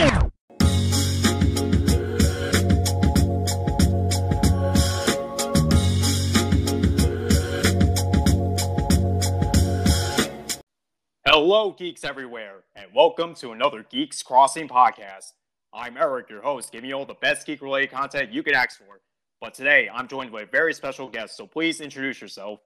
Hello, geeks everywhere, and welcome to another Geeks Crossing podcast. I'm Eric, your host, giving you all the best geek related content you could ask for. But today, I'm joined by a very special guest, so please introduce yourself.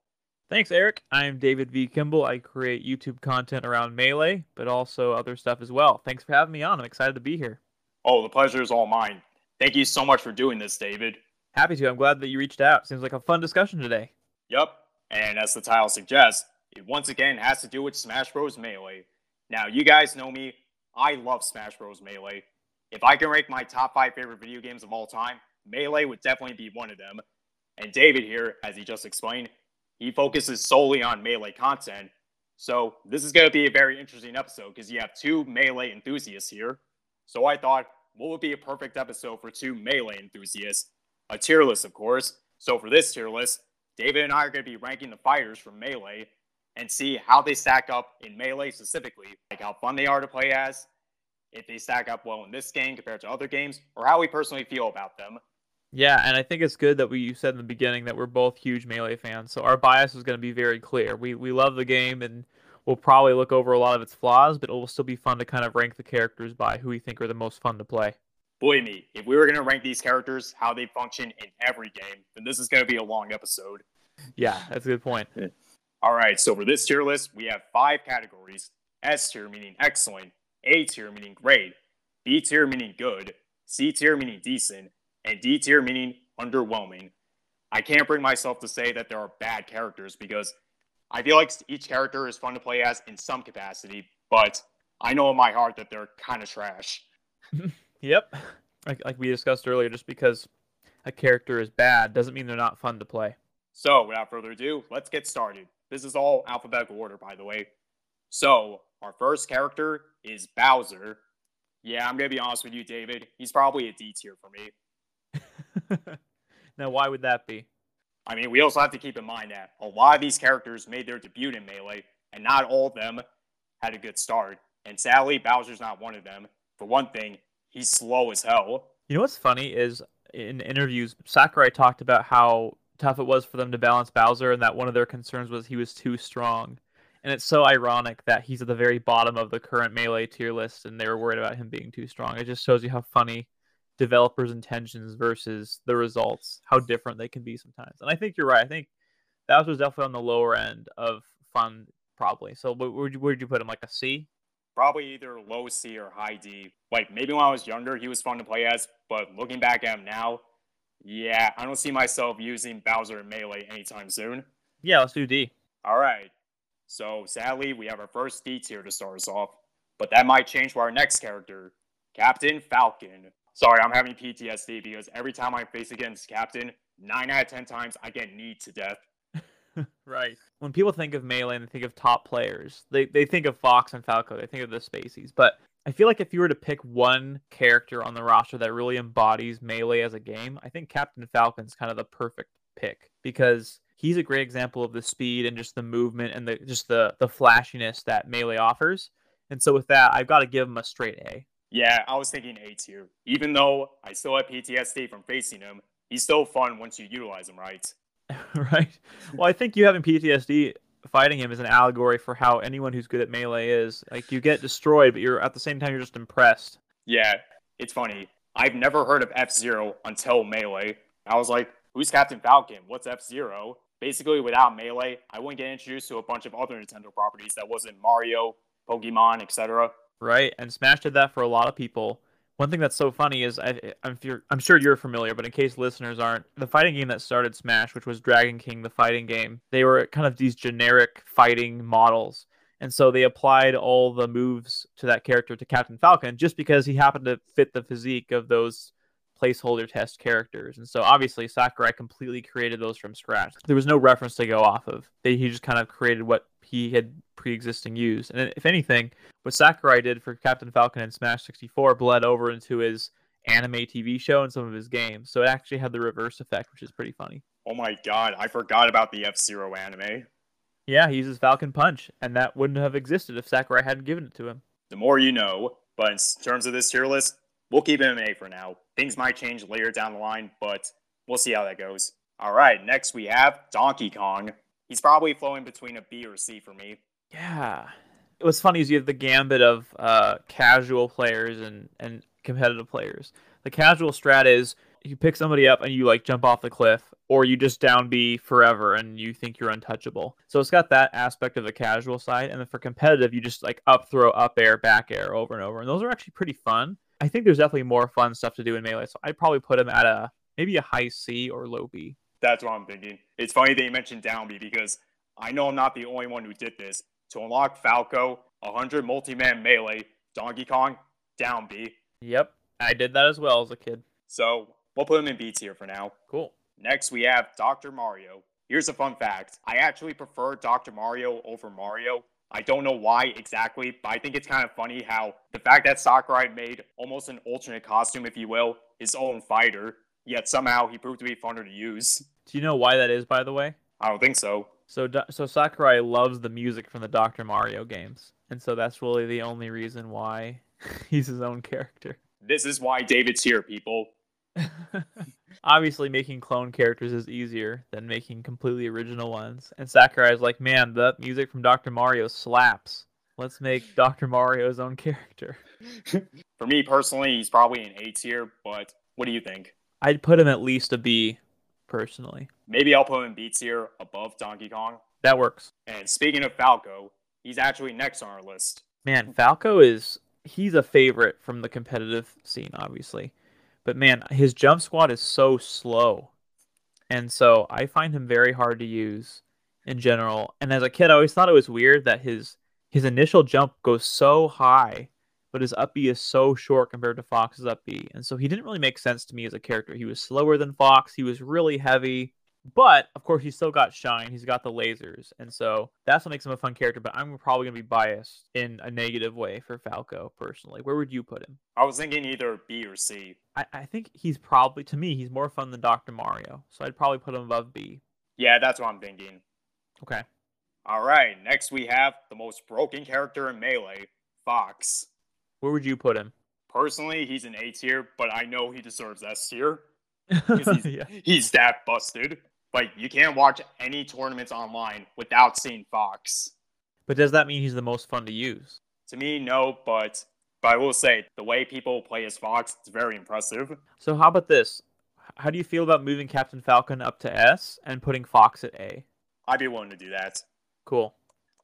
Thanks, Eric. I'm David V. Kimball. I create YouTube content around Melee, but also other stuff as well. Thanks for having me on. I'm excited to be here. Oh, the pleasure is all mine. Thank you so much for doing this, David. Happy to. I'm glad that you reached out. Seems like a fun discussion today. Yep, and as the title suggests, it once again has to do with Smash Bros. Melee. Now, you guys know me. I love Smash Bros. Melee. If I can rank my top five favorite video games of all time, Melee would definitely be one of them. And David here, as he just explained, he focuses solely on Melee content. So this is going to be a very interesting episode because you have two Melee enthusiasts here. So I thought, what would be a perfect episode for two Melee enthusiasts? A tier list, of course. So for this tier list, David and I are going to be ranking the fighters from Melee and see how they stack up in Melee specifically, like how fun they are to play as, if they stack up well in this game compared to other games, or how we personally feel about them. Yeah, and I think it's good that we you said in the beginning that we're both huge Melee fans, so our bias is going to be very clear. We we love the game and we'll probably look over a lot of its flaws, but it will still be fun to kind of rank the characters by who we think are the most fun to play. Boy me, if we were going to rank these characters, how they function in every game, then this is going to be a long episode. Yeah, that's a good point. All right, so for this tier list, we have five categories S tier meaning excellent, A tier meaning great, B tier meaning good, C tier meaning decent, and D tier meaning underwhelming. I can't bring myself to say that there are bad characters because I feel like each character is fun to play as in some capacity, but I know in my heart that they're kind of trash. yep. Like, like we discussed earlier, just because a character is bad doesn't mean they're not fun to play. So, without further ado, let's get started. This is all alphabetical order, by the way. So, our first character is Bowser. Yeah, I'm going to be honest with you, David. He's probably a D tier for me. now, why would that be? I mean, we also have to keep in mind that a lot of these characters made their debut in Melee, and not all of them had a good start. And sadly, Bowser's not one of them. For one thing, he's slow as hell. You know what's funny is in interviews, Sakurai talked about how tough it was for them to balance Bowser, and that one of their concerns was he was too strong. And it's so ironic that he's at the very bottom of the current Melee tier list, and they were worried about him being too strong. It just shows you how funny developers' intentions versus the results, how different they can be sometimes. And I think you're right. I think that was definitely on the lower end of fun, probably. So where would you, where you put him? Like a C? Probably either low C or high D. Like maybe when I was younger, he was fun to play as, but looking back at him now, yeah, I don't see myself using Bowser in Melee anytime soon. Yeah, let's do D. All right. So sadly, we have our first D tier to start us off, but that might change for our next character, Captain Falcon. Sorry, I'm having PTSD because every time I face against Captain, nine out of ten times I get kneed to death. right. When people think of Melee and they think of top players, they, they think of Fox and Falco. They think of the Spaceys. But I feel like if you were to pick one character on the roster that really embodies Melee as a game, I think Captain Falcon's kind of the perfect pick because he's a great example of the speed and just the movement and the just the the flashiness that Melee offers. And so with that, I've got to give him a straight A. Yeah, I was thinking A tier. Even though I still have PTSD from facing him, he's still fun once you utilize him right. right. Well, I think you having PTSD fighting him is an allegory for how anyone who's good at melee is. Like you get destroyed, but you're at the same time you're just impressed. Yeah, it's funny. I've never heard of F Zero until melee. I was like, who's Captain Falcon? What's F Zero? Basically, without melee, I wouldn't get introduced to a bunch of other Nintendo properties that wasn't Mario, Pokemon, etc right? And Smash did that for a lot of people. One thing that's so funny is I, am I'm sure you're familiar, but in case listeners aren't, the fighting game that started Smash, which was Dragon King, the fighting game, they were kind of these generic fighting models. And so they applied all the moves to that character to Captain Falcon just because he happened to fit the physique of those placeholder test characters. And so obviously Sakurai completely created those from scratch. There was no reference to go off of. He just kind of created what he had pre-existing use. And if anything, what Sakurai did for Captain Falcon and Smash 64 bled over into his anime TV show and some of his games. So it actually had the reverse effect, which is pretty funny. Oh my god, I forgot about the F-Zero anime. Yeah, he uses Falcon Punch, and that wouldn't have existed if Sakurai hadn't given it to him. The more you know. But in terms of this tier list, we'll keep him an A for now. Things might change later down the line, but we'll see how that goes. All right, next we have Donkey Kong. He's probably flowing between a B or C for me. Yeah. What's funny is you have the gambit of uh, casual players and, and competitive players. The casual strat is you pick somebody up and you like jump off the cliff, or you just down B forever and you think you're untouchable. So it's got that aspect of the casual side, and then for competitive, you just like up throw, up air, back air over and over, and those are actually pretty fun. I think there's definitely more fun stuff to do in melee, so I'd probably put him at a maybe a high C or low B. That's what I'm thinking. It's funny that you mentioned down B because I know I'm not the only one who did this. To unlock Falco, 100 multi-man melee, Donkey Kong, down B. Yep, I did that as well as a kid. So we'll put him in B tier for now. Cool. Next, we have Dr. Mario. Here's a fun fact I actually prefer Dr. Mario over Mario. I don't know why exactly, but I think it's kind of funny how the fact that Sakurai made almost an alternate costume, if you will, his own fighter, yet somehow he proved to be funner to use. Do you know why that is, by the way? I don't think so. So, so Sakurai loves the music from the Dr. Mario games, and so that's really the only reason why he's his own character. This is why David's here, people. Obviously, making clone characters is easier than making completely original ones. And Sakurai's like, man, the music from Dr. Mario slaps. Let's make Dr. Mario's own character. For me personally, he's probably an A tier, but what do you think? I'd put him at least a B, personally. Maybe I'll put him in B tier above Donkey Kong. That works. And speaking of Falco, he's actually next on our list. Man, Falco is he's a favorite from the competitive scene, obviously. But man, his jump squat is so slow. And so I find him very hard to use in general. And as a kid, I always thought it was weird that his his initial jump goes so high, but his up B is so short compared to Fox's up B. And so he didn't really make sense to me as a character. He was slower than Fox, he was really heavy. But of course, he's still got shine. He's got the lasers, and so that's what makes him a fun character. But I'm probably gonna be biased in a negative way for Falco personally. Where would you put him? I was thinking either B or C. I, I think he's probably to me he's more fun than Doctor Mario, so I'd probably put him above B. Yeah, that's what I'm thinking. Okay. All right. Next, we have the most broken character in Melee, Fox. Where would you put him? Personally, he's an A tier, but I know he deserves S tier. He's, yeah. he's that busted. Like you can't watch any tournaments online without seeing Fox. But does that mean he's the most fun to use? To me, no, but but I will say the way people play as Fox, it's very impressive. So how about this? How do you feel about moving Captain Falcon up to S and putting Fox at A? I'd be willing to do that. Cool.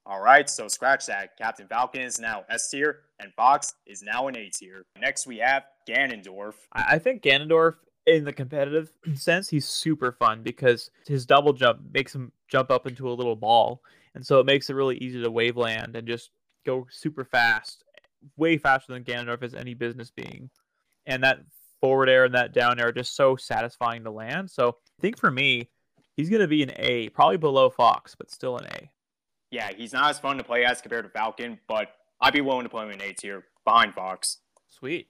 All right, so scratch that. Captain Falcon is now S tier, and Fox is now an A tier. Next, we have Ganondorf. I think Ganondorf in the competitive sense, he's super fun because his double jump makes him jump up into a little ball. And so it makes it really easy to wave land and just go super fast, way faster than Ganondorf has any business being. And that forward air and that down air are just so satisfying to land. So I think for me, he's going to be an A, probably below Fox, but still an A. Yeah, he's not as fun to play as compared to Falcon, but I'd be willing to play him in A tier behind Fox. Sweet.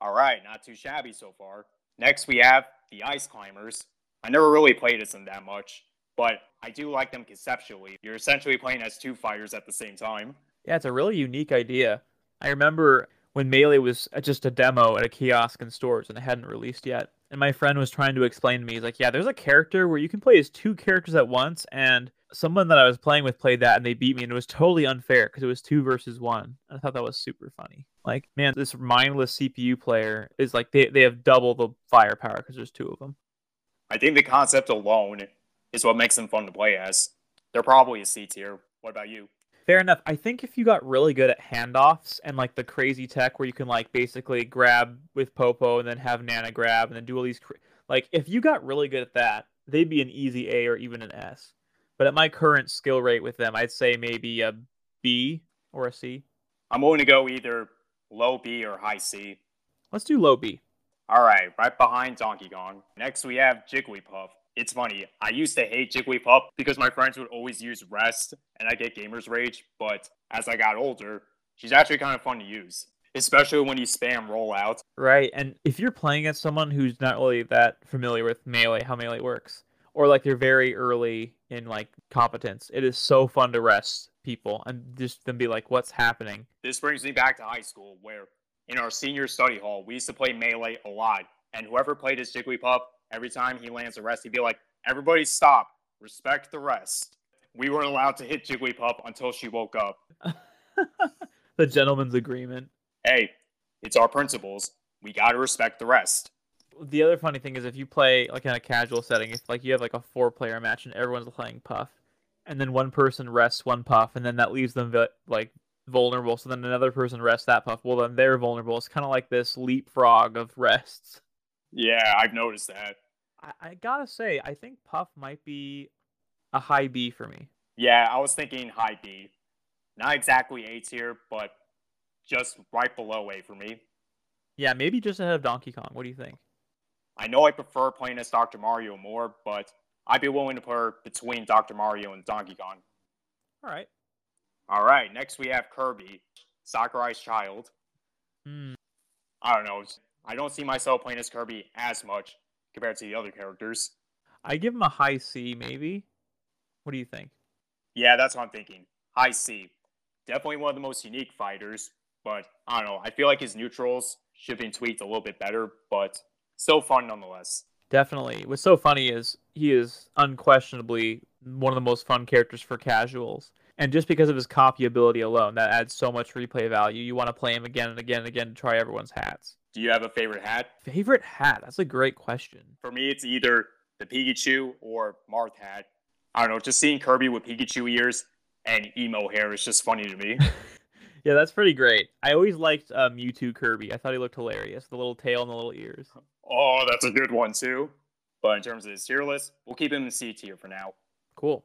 All right, not too shabby so far. Next, we have the Ice Climbers. I never really played as them that much, but I do like them conceptually. You're essentially playing as two fighters at the same time. Yeah, it's a really unique idea. I remember when Melee was just a demo at a kiosk in stores and it hadn't released yet. And my friend was trying to explain to me, he's like, yeah, there's a character where you can play as two characters at once. And someone that I was playing with played that and they beat me. And it was totally unfair because it was two versus one. I thought that was super funny. Like, man, this mindless CPU player is like they, they have double the firepower because there's two of them. I think the concept alone is what makes them fun to play as. They're probably a C tier. What about you? Fair enough. I think if you got really good at handoffs and like the crazy tech where you can like basically grab with Popo and then have Nana grab and then do all these, cra- like if you got really good at that, they'd be an easy A or even an S. But at my current skill rate with them, I'd say maybe a B or a C. I'm willing to go either low B or high C. Let's do low B. All right, right behind Donkey Kong. Next, we have Jigglypuff. It's funny, I used to hate Jigglypuff because my friends would always use Rest and I get Gamer's Rage, but as I got older, she's actually kind of fun to use, especially when you spam rollout. Right, and if you're playing against someone who's not really that familiar with Melee, how Melee works, or like they're very early in like competence, it is so fun to rest people and just then be like, what's happening? This brings me back to high school where in our senior study hall, we used to play Melee a lot. And whoever played as Jigglypuff, every time he lands a rest, he'd be like, everybody stop, respect the rest. We weren't allowed to hit Jigglypuff until she woke up. the gentleman's agreement. Hey, it's our principles. We gotta respect the rest. The other funny thing is if you play like in a casual setting, if like you have like a four player match and everyone's playing Puff, and then one person rests one Puff, and then that leaves them like vulnerable. So then another person rests that Puff. Well, then they're vulnerable. It's kind of like this leapfrog of rests. Yeah, I've noticed that. I, I gotta say, I think Puff might be a high B for me. Yeah, I was thinking high B. Not exactly A tier, but just right below A for me. Yeah, maybe just ahead of Donkey Kong. What do you think? I know I prefer playing as Dr. Mario more, but I'd be willing to put her between Dr. Mario and Donkey Kong. All right. All right. Next, we have Kirby, Sakurai's child. Hmm. I don't know. I don't see myself playing as Kirby as much compared to the other characters. I give him a high C, maybe. What do you think? Yeah, that's what I'm thinking. High C. Definitely one of the most unique fighters, but I don't know. I feel like his neutrals should have been tweaked a little bit better, but still fun nonetheless. Definitely. What's so funny is he is unquestionably one of the most fun characters for casuals. And just because of his copy ability alone, that adds so much replay value. You want to play him again and again and again to try everyone's hats. Do you have a favorite hat? Favorite hat? That's a great question. For me, it's either the Pikachu or Marth hat. I don't know, just seeing Kirby with Pikachu ears and emo hair is just funny to me. yeah, that's pretty great. I always liked uh, Mewtwo Kirby. I thought he looked hilarious. The little tail and the little ears. Oh, that's a good one too. But in terms of his tier list, we'll keep him in C tier for now. Cool.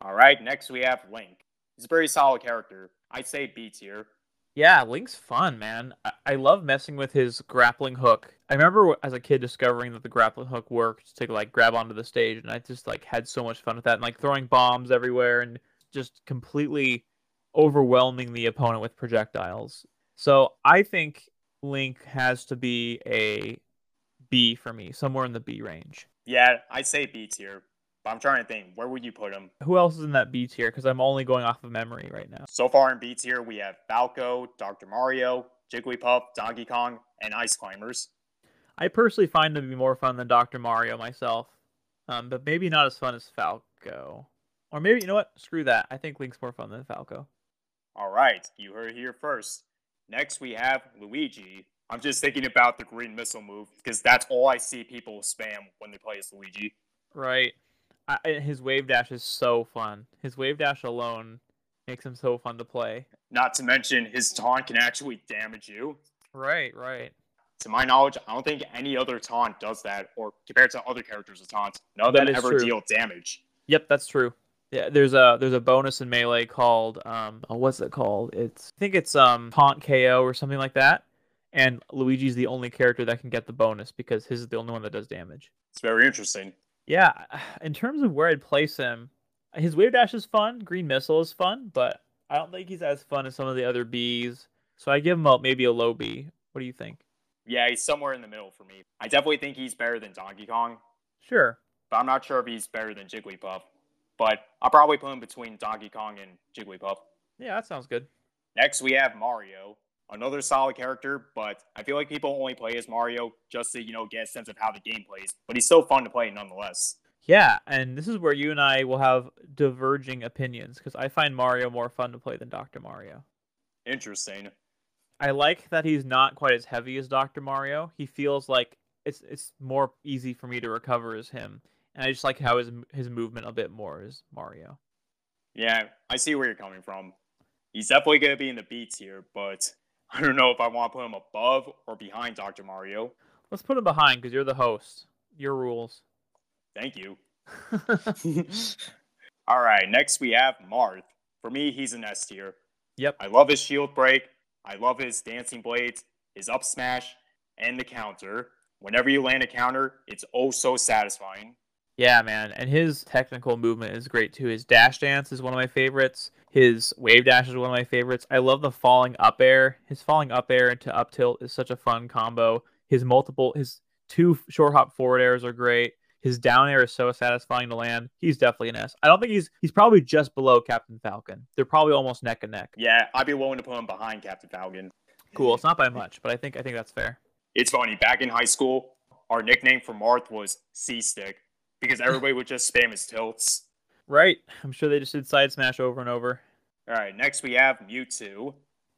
All right, next we have Link. He's a very solid character. I'd say B tier. Yeah, Link's fun, man. I-, I love messing with his grappling hook. I remember as a kid discovering that the grappling hook worked to like grab onto the stage, and I just like had so much fun with that, and like throwing bombs everywhere, and just completely overwhelming the opponent with projectiles. So I think Link has to be a B for me, somewhere in the B range. Yeah, I'd say B tier. But I'm trying to think, where would you put him? Who else is in that B tier? Because I'm only going off of memory right now. So far in B tier, we have Falco, Dr. Mario, Jigglypuff, Donkey Kong, and Ice Climbers. I personally find them to be more fun than Dr. Mario myself, um, but maybe not as fun as Falco. Or maybe, you know what? Screw that. I think Link's more fun than Falco. All right, you heard it here first. Next, we have Luigi. I'm just thinking about the green missile move because that's all I see people spam when they play as Luigi. Right. I, his wave dash is so fun. His wave dash alone makes him so fun to play. Not to mention his taunt can actually damage you. Right, right. To my knowledge, I don't think any other taunt does that, or compared to other characters taunts, none of them ever true. deal damage. Yep, that's true. Yeah, there's a there's a bonus in melee called um oh, what's it called? It's I think it's um taunt KO or something like that. And Luigi's the only character that can get the bonus because his is the only one that does damage. It's very interesting. Yeah, in terms of where I'd place him, his wave dash is fun. Green missile is fun, but I don't think he's as fun as some of the other Bs. So I give him a, maybe a low B. What do you think? Yeah, he's somewhere in the middle for me. I definitely think he's better than Donkey Kong. Sure. But I'm not sure if he's better than Jigglypuff. But I'll probably put him between Donkey Kong and Jigglypuff. Yeah, that sounds good. Next, we have Mario, another solid character, but I feel like people only play as Mario just to, you know, get a sense of how the game plays. But he's still fun to play nonetheless. Yeah, and this is where you and I will have diverging opinions because I find Mario more fun to play than Dr. Mario. Interesting. I like that he's not quite as heavy as Dr. Mario. He feels like it's it's more easy for me to recover as him and I just like how his his movement a bit more is Mario. Yeah, I see where you're coming from. He's definitely gonna be in the B tier, but I don't know if I want to put him above or behind Dr. Mario. Let's put him behind because you're the host. Your rules. Thank you. All right, next we have Marth. For me, he's an S tier. Yep. I love his shield break. I love his dancing blades, his up smash, and the counter. Whenever you land a counter, it's oh so satisfying. Yeah, man, and his technical movement is great too. His dash dance is one of my favorites. His wave dash is one of my favorites. I love the falling up air. His falling up air into up tilt is such a fun combo. His multiple, his two short hop forward airs are great. His down air is so satisfying to land. He's definitely an S. I don't think he's he's probably just below Captain Falcon. They're probably almost neck and neck. Yeah, I'd be willing to put him behind Captain Falcon. Cool. It's not by much, but I think I think that's fair. It's funny. Back in high school, our nickname for Marth was C Stick because everybody would just spam his tilts. Right. I'm sure they just did side smash over and over. All right. Next we have Mewtwo.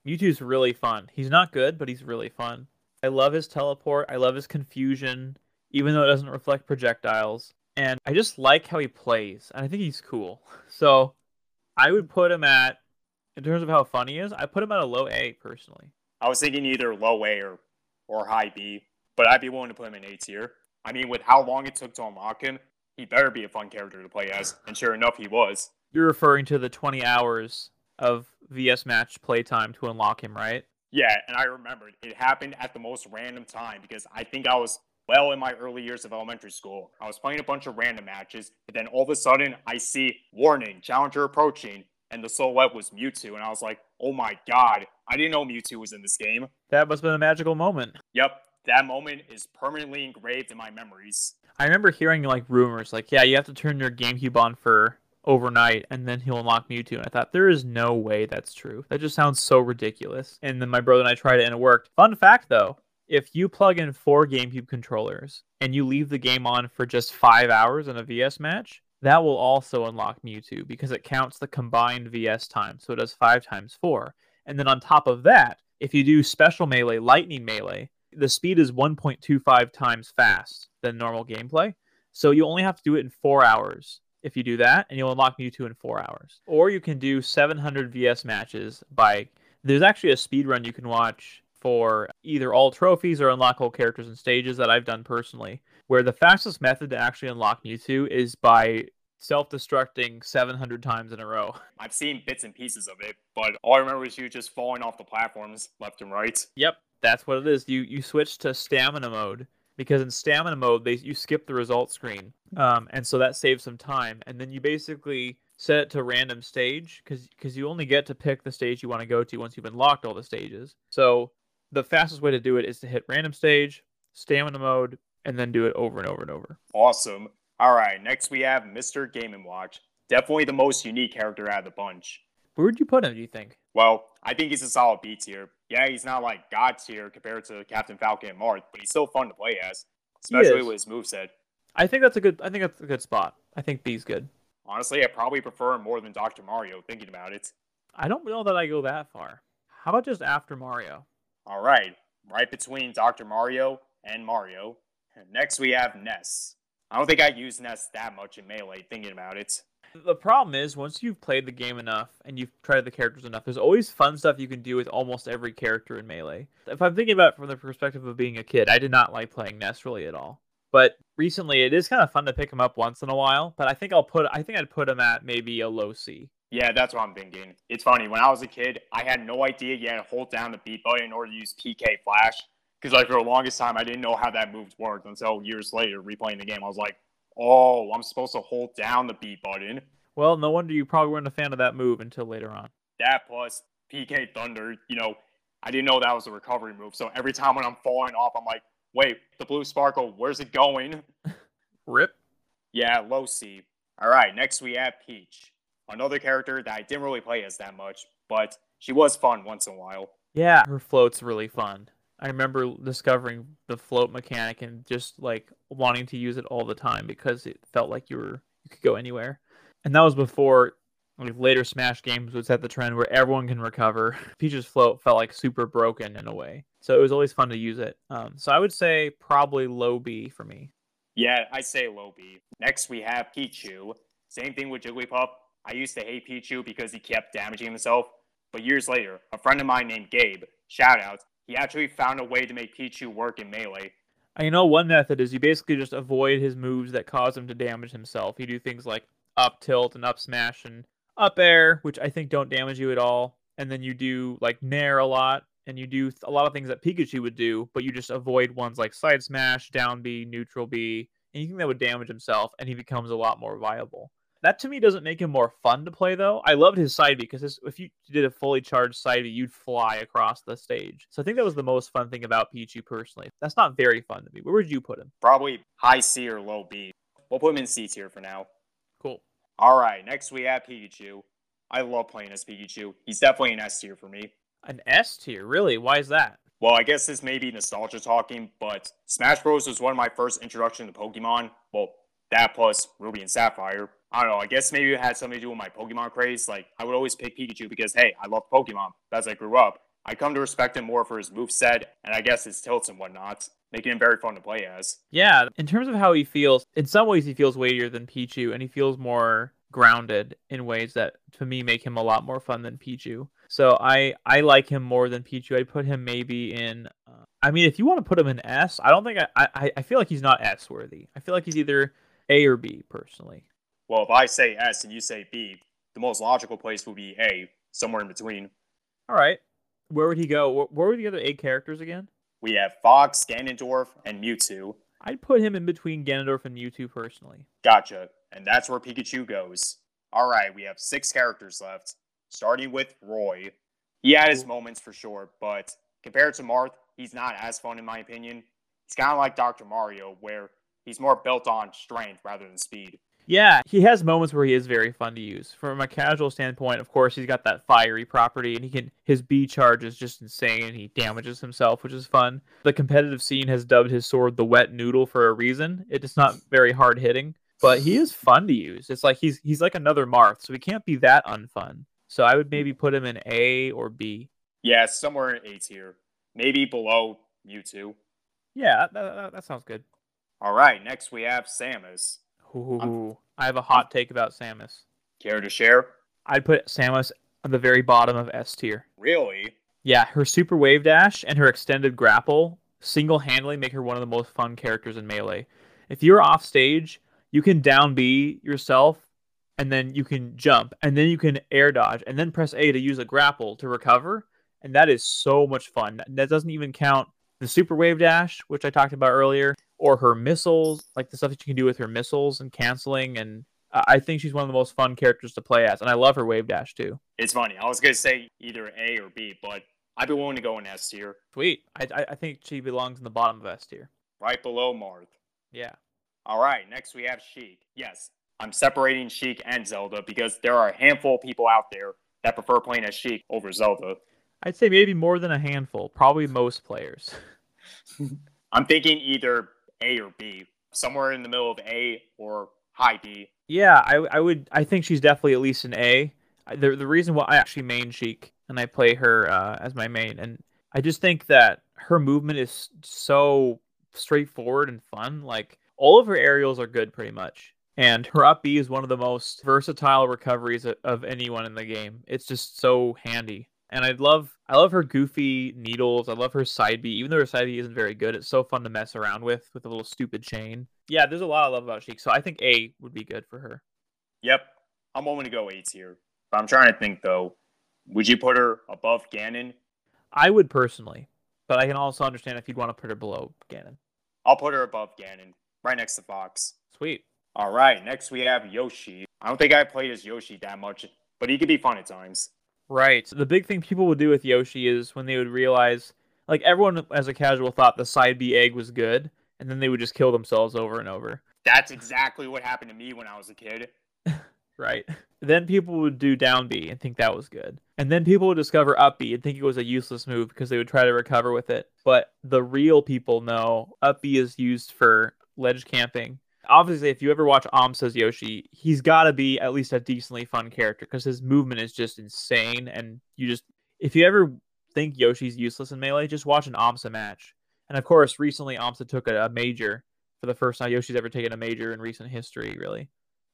Mewtwo's really fun. He's not good, but he's really fun. I love his teleport. I love his confusion, even though it doesn't reflect projectiles. And I just like how he plays. And I think he's cool. So I would put him at, in terms of how fun he is, I put him at a low A personally. I was thinking either low A or, or high B, but I'd be willing to put him in A tier. I mean, with how long it took to unlock him, he better be a fun character to play as. And sure enough, he was. You're referring to the 20 hours of VS Match playtime to unlock him, right? Yeah, and I remembered it happened at the most random time because I think I was well in my early years of elementary school. I was playing a bunch of random matches, but then all of a sudden I see warning, challenger approaching, and the silhouette was Mewtwo, and I was like, oh my god, I didn't know Mewtwo was in this game. That must have been a magical moment. Yep, that moment is permanently engraved in my memories. I remember hearing like rumors, like, yeah, you have to turn your GameCube on for overnight and then he'll unlock Mewtwo. And I thought, there is no way that's true. That just sounds so ridiculous. And then my brother and I tried it and it worked. Fun fact though, if you plug in four GameCube controllers and you leave the game on for just five hours in a VS match, that will also unlock Mewtwo because it counts the combined VS time. So it does five times four. And then on top of that, if you do special melee, lightning melee, the speed is 1.25 times fast than normal gameplay. So you only have to do it in four hours if you do that, and you'll unlock Mewtwo in four hours. Or you can do 700 VS matches by. There's actually a speed run you can watch for either all trophies or unlock all characters and stages that I've done personally, where the fastest method to actually unlock Mewtwo is by self-destructing 700 times in a row. I've seen bits and pieces of it, but all I remember is you just falling off the platforms left and right. Yep, that's what it is. You you switch to stamina mode because in stamina mode they you skip the result screen, um, and so that saves some time. And then you basically set it to random stage because because you only get to pick the stage you want to go to once you've unlocked all the stages. So the fastest way to do it is to hit random stage, stamina mode, and then do it over and over and over. Awesome. All right, next we have Mr. Game and Watch. Definitely the most unique character out of the bunch. Where would you put him? Do you think? Well, I think he's a solid B tier. Yeah, he's not like God tier compared to Captain Falcon and Marth, but he's still fun to play as, especially with his moveset. I think that's a good. I think that's a good spot. I think B's good. Honestly, I probably prefer him more than Dr. Mario. Thinking about it, I don't know that I go that far. How about just after Mario? All right, right between Dr. Mario and Mario. Next, we have Ness. I don't think I use Ness that much in Melee, thinking about it. The problem is, once you've played the game enough and you've tried the characters enough, there's always fun stuff you can do with almost every character in Melee. If I'm thinking about it from the perspective of being a kid, I did not like playing Ness really at all. But recently, it is kind of fun to pick him up once in a while. But I think I'll put, I think I'd put him at maybe a low C. Yeah, that's what I'm thinking. It's funny. When I was a kid, I had no idea you had to hold down the B button in order to use PK Flash. Because like for the longest time, I didn't know how that move worked until years later, replaying the game. I was like, oh, I'm supposed to hold down the B button. Well, no wonder you probably weren't a fan of that move until later on. That plus PK Thunder, you know, I didn't know that was a recovery move. So every time when I'm falling off, I'm like, wait, the blue sparkle, where's it going? Rip. Yeah, low C. All right, next we have Peach, another character that I didn't really play as that much, but she was fun once in a while. Yeah, her float's really fun. I remember discovering the float mechanic and just like wanting to use it all the time because it felt like you were you could go anywhere. And that was before like later Smash games would set the trend where everyone can recover. Peach's float felt like super broken in a way, so it was always fun to use it. Um, so I would say probably low B for me. Yeah, I say low B. Next we have Pichu. Same thing with Jigglypuff. I used to hate Pichu because he kept damaging himself. But years later, a friend of mine named Gabe, shout out, he actually found a way to make Pichu work in Melee. You know, one method is you basically just avoid his moves that cause him to damage himself. You do things like up tilt and up smash and up air, which I think don't damage you at all. And then you do like nair a lot, and you do a lot of things that Pikachu would do, but you just avoid ones like side smash, down B, neutral B, anything that would damage himself, and he becomes a lot more viable. That to me doesn't make him more fun to play though. I loved his side B because his, if you did a fully charged side B, you'd fly across the stage. So I think that was the most fun thing about Pichu personally. That's not very fun to me. Where would you put him? Probably high C or low B. We'll put him in C tier for now. Cool. All right, next we have Pikachu. I love playing as Pikachu. He's definitely an S tier for me. An S tier, really? Why is that? Well, I guess this may be nostalgia talking, but Smash Bros. was one of my first introduction to Pokemon. Well, that plus Ruby and Sapphire. I don't know. I guess maybe it had something to do with my Pokemon craze. Like, I would always pick Pikachu because, hey, I love Pokemon. As I grew up, I come to respect him more for his move set and I guess his tilts and whatnot, making him very fun to play as. Yeah, in terms of how he feels, in some ways he feels weightier than Pichu, and he feels more grounded in ways that, to me, make him a lot more fun than Pichu. So I I like him more than Pichu. I'd put him maybe in. Uh, I mean, if you want to put him in S, I don't think I, I I feel like he's not S worthy. I feel like he's either A or B personally. Well, if I say S and you say B, the most logical place would be A, somewhere in between. All right. Where would he go? Where were the other eight characters again? We have Fox, Ganondorf, and Mewtwo. I'd put him in between Ganondorf and Mewtwo personally. Gotcha. And that's where Pikachu goes. All right, we have six characters left, starting with Roy. He had his moments for sure, but compared to Marth, he's not as fun in my opinion. He's kind of like Dr. Mario, where he's more built on strength rather than speed. Yeah, he has moments where he is very fun to use. From a casual standpoint, of course, he's got that fiery property, and he can his B charge is just insane. And he damages himself, which is fun. The competitive scene has dubbed his sword the wet noodle for a reason. It is not very hard hitting, but he is fun to use. It's like he's he's like another Marth, so he can't be that unfun. So I would maybe put him in A or B. Yeah, somewhere in A tier, maybe below Mewtwo. Yeah, that, that, that sounds good. All right, next we have Samus. Ooh, I have a hot take about Samus. Care to share? I'd put Samus at the very bottom of S tier. Really? Yeah, her super wave dash and her extended grapple single handedly make her one of the most fun characters in Melee. If you're off stage, you can down B yourself, and then you can jump, and then you can air dodge, and then press A to use a grapple to recover. And that is so much fun. That doesn't even count the super wave dash, which I talked about earlier, or her missiles, like the stuff that you can do with her missiles and canceling. And I think she's one of the most fun characters to play as, and I love her wave dash too. It's funny. I was gonna say either A or B, but I'd be willing to go in S tier. Sweet. I I think she belongs in the bottom of S tier. Right below Marth. Yeah. All right. Next we have Sheik. Yes, I'm separating Sheik and Zelda because there are a handful of people out there that prefer playing as Sheik over Zelda. I'd say maybe more than a handful. Probably most players. I'm thinking either A or B, somewhere in the middle of A or high B. Yeah, I, I would. I think she's definitely at least an A. The the reason why I actually main Sheik and I play her uh, as my main, and I just think that her movement is so straightforward and fun. Like all of her aerials are good, pretty much. And her up B is one of the most versatile recoveries of anyone in the game. It's just so handy and I love I love her goofy needles. I love her side B, even though her side B isn't very good. It's so fun to mess around with with a little stupid chain. Yeah, there's a lot I love about Sheik, so I think A would be good for her. Yep, I'm willing to go A tier. But I'm trying to think though, would you put her above Ganon? I would personally, but I can also understand if you'd want to put her below Ganon. I'll put her above Ganon, right next to Fox. Sweet. All right, next we have Yoshi. I don't think I played as Yoshi that much, but he could be fun at times. Right. The big thing people would do with Yoshi is when they would realize, like everyone as a casual thought the side B egg was good, and then they would just kill themselves over and over. That's exactly what happened to me when I was a kid. right. Then people would do down B and think that was good. And then people would discover up B and think it was a useless move because they would try to recover with it. But the real people know up B is used for ledge camping obviously, if you ever watch Amsa's Yoshi, he's got to be at least a decently fun character because his movement is just insane. And you just, if you ever think Yoshi's useless in Melee, just watch an Amsa match. And of course, recently Amsa took a, a major for the first time Yoshi's ever taken a major in recent history, really.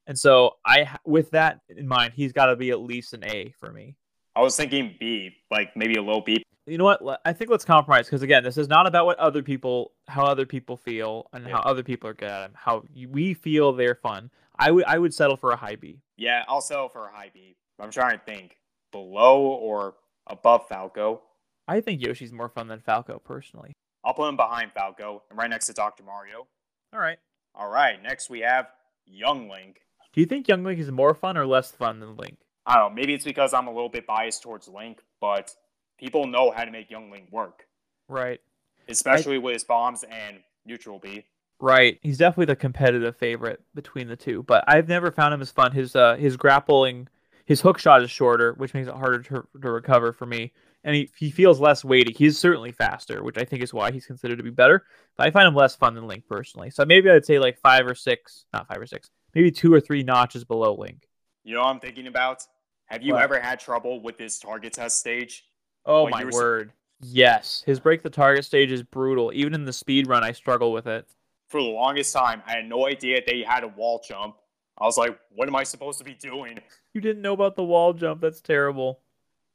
And so, I, with that in mind, he's got to be at least an A for me. I was thinking B, like maybe a low B. You know what? I think let's compromise because again, this is not about what other people, how other people feel, and yeah. how other people are good at them. How we feel they're fun. I would, I would settle for a high B. Yeah, I'll settle for a high B. I'm trying to think below or above Falco. I think Yoshi's more fun than Falco personally. I'll put him behind Falco and right next to Dr. Mario. All right. All right. Next we have Young Link. Do you think Young Link is more fun or less fun than Link? I don't know. Maybe it's because I'm a little bit biased towards Link, but people know how to make Young Link work. Right. Especially I... with his bombs and neutral B. Right. He's definitely the competitive favorite between the two, but I've never found him as fun. His uh his grappling his hook shot is shorter, which makes it harder to, to recover for me. and he, he feels less weighty. He's certainly faster, which I think is why he's considered to be better. But I find him less fun than Link personally. So maybe I'd say like five or six, not five or six, maybe two or three notches below Link. You know what I'm thinking about? Have you What? ever had trouble with this target test stage? Oh my were word. Yes, his break the target stage is brutal. Even in the speed run, I struggle with it. For the longest time, I had no idea they had a wall jump. I was like, what am I supposed to be doing? You didn't know about the wall jump. That's terrible.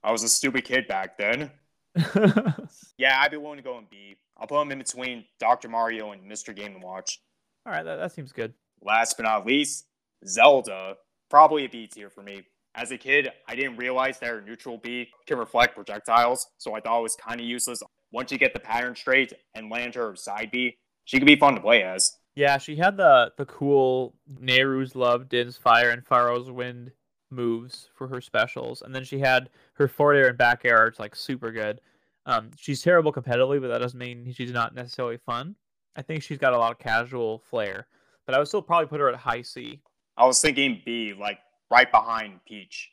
I was a stupid kid back then. Yeah, I'd be willing to go in B. I'll put him in between Dr. Mario and Mr. Game & Watch. All right, that, that seems good. Last but not least, Zelda. Probably a B tier for me. As a kid, I didn't realize that her neutral B can reflect projectiles, so I thought it was kind of useless. Once you get the pattern straight and land her side B, she could be fun to play as. Yeah, she had the the cool Nayru's Love, Din's Fire, and Farore's Wind moves for her specials, and then she had her forward air and back air are like super good. Um, she's terrible competitively, but that doesn't mean she's not necessarily fun. I think she's got a lot of casual flair, but I would still probably put her at high C. I was thinking B, like right behind Peach.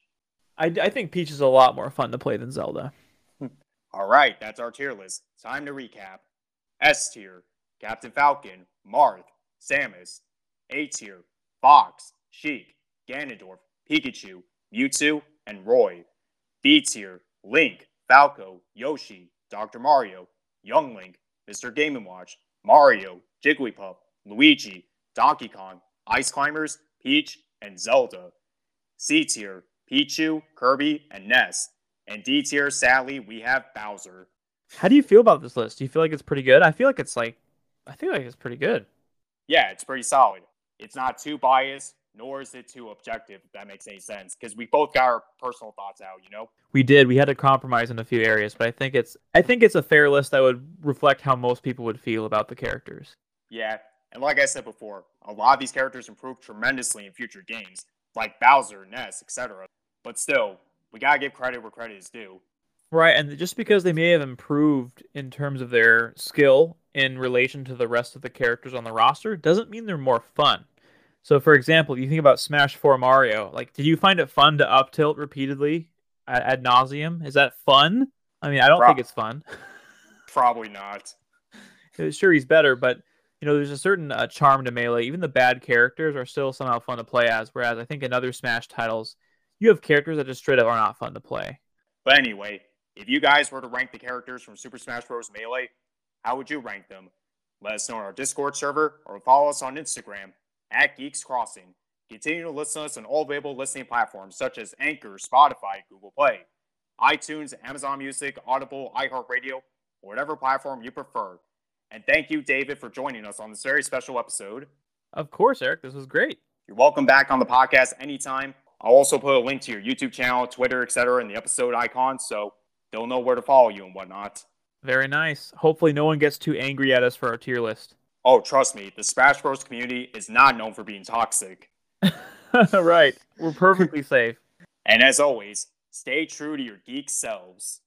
I, I think Peach is a lot more fun to play than Zelda. All right, that's our tier list. Time to recap. S tier, Captain Falcon, Marth, Samus. A tier, Fox, Sheik, Ganondorf, Pikachu, Mewtwo, and Roy. B tier, Link, Falco, Yoshi, Dr. Mario, Young Link, Mr. Game & Watch, Mario, Jigglypuff, Luigi, Donkey Kong, Ice Climbers, Peach, and Zelda. C tier, Pichu, Kirby, and Ness. And D tier, sadly, we have Bowser. How do you feel about this list? Do you feel like it's pretty good? I feel like it's like, I feel like it's pretty good. Yeah, it's pretty solid. It's not too biased, nor is it too objective, if that makes any sense, because we both got our personal thoughts out, you know? We did. We had to compromise in a few areas, but I think it's I think it's a fair list that would reflect how most people would feel about the characters. Yeah, and like I said before, a lot of these characters improve tremendously in future games, like Bowser, Ness, etc. But still, we gotta give credit where credit is due. Right, and just because they may have improved in terms of their skill in relation to the rest of the characters on the roster doesn't mean they're more fun. So, for example, you think about Smash 4 Mario. Like, did you find it fun to up tilt repeatedly ad, ad nauseum? Is that fun? I mean, I don't Pro- think it's fun. Probably not. Sure, he's better, but you know, there's a certain uh, charm to melee. Even the bad characters are still somehow fun to play as. Whereas I think in other Smash titles, you have characters that just straight up are not fun to play. But anyway, if you guys were to rank the characters from Super Smash Bros. Melee, how would you rank them? Let us know on our Discord server or follow us on Instagram at Geeks Crossing. Continue to listen to us on all available listening platforms such as Anchor, Spotify, Google Play, iTunes, Amazon Music, Audible, iHeartRadio, whatever platform you prefer. And thank you, David, for joining us on this very special episode. Of course, Eric, this was great. You're welcome back on the podcast anytime. I'll also put a link to your YouTube channel, Twitter, etc., in the episode icon, so they'll know where to follow you and whatnot. Very nice. Hopefully, no one gets too angry at us for our tier list. Oh, trust me, the Smash Bros. community is not known for being toxic. right. We're perfectly safe. And as always, stay true to your geek selves.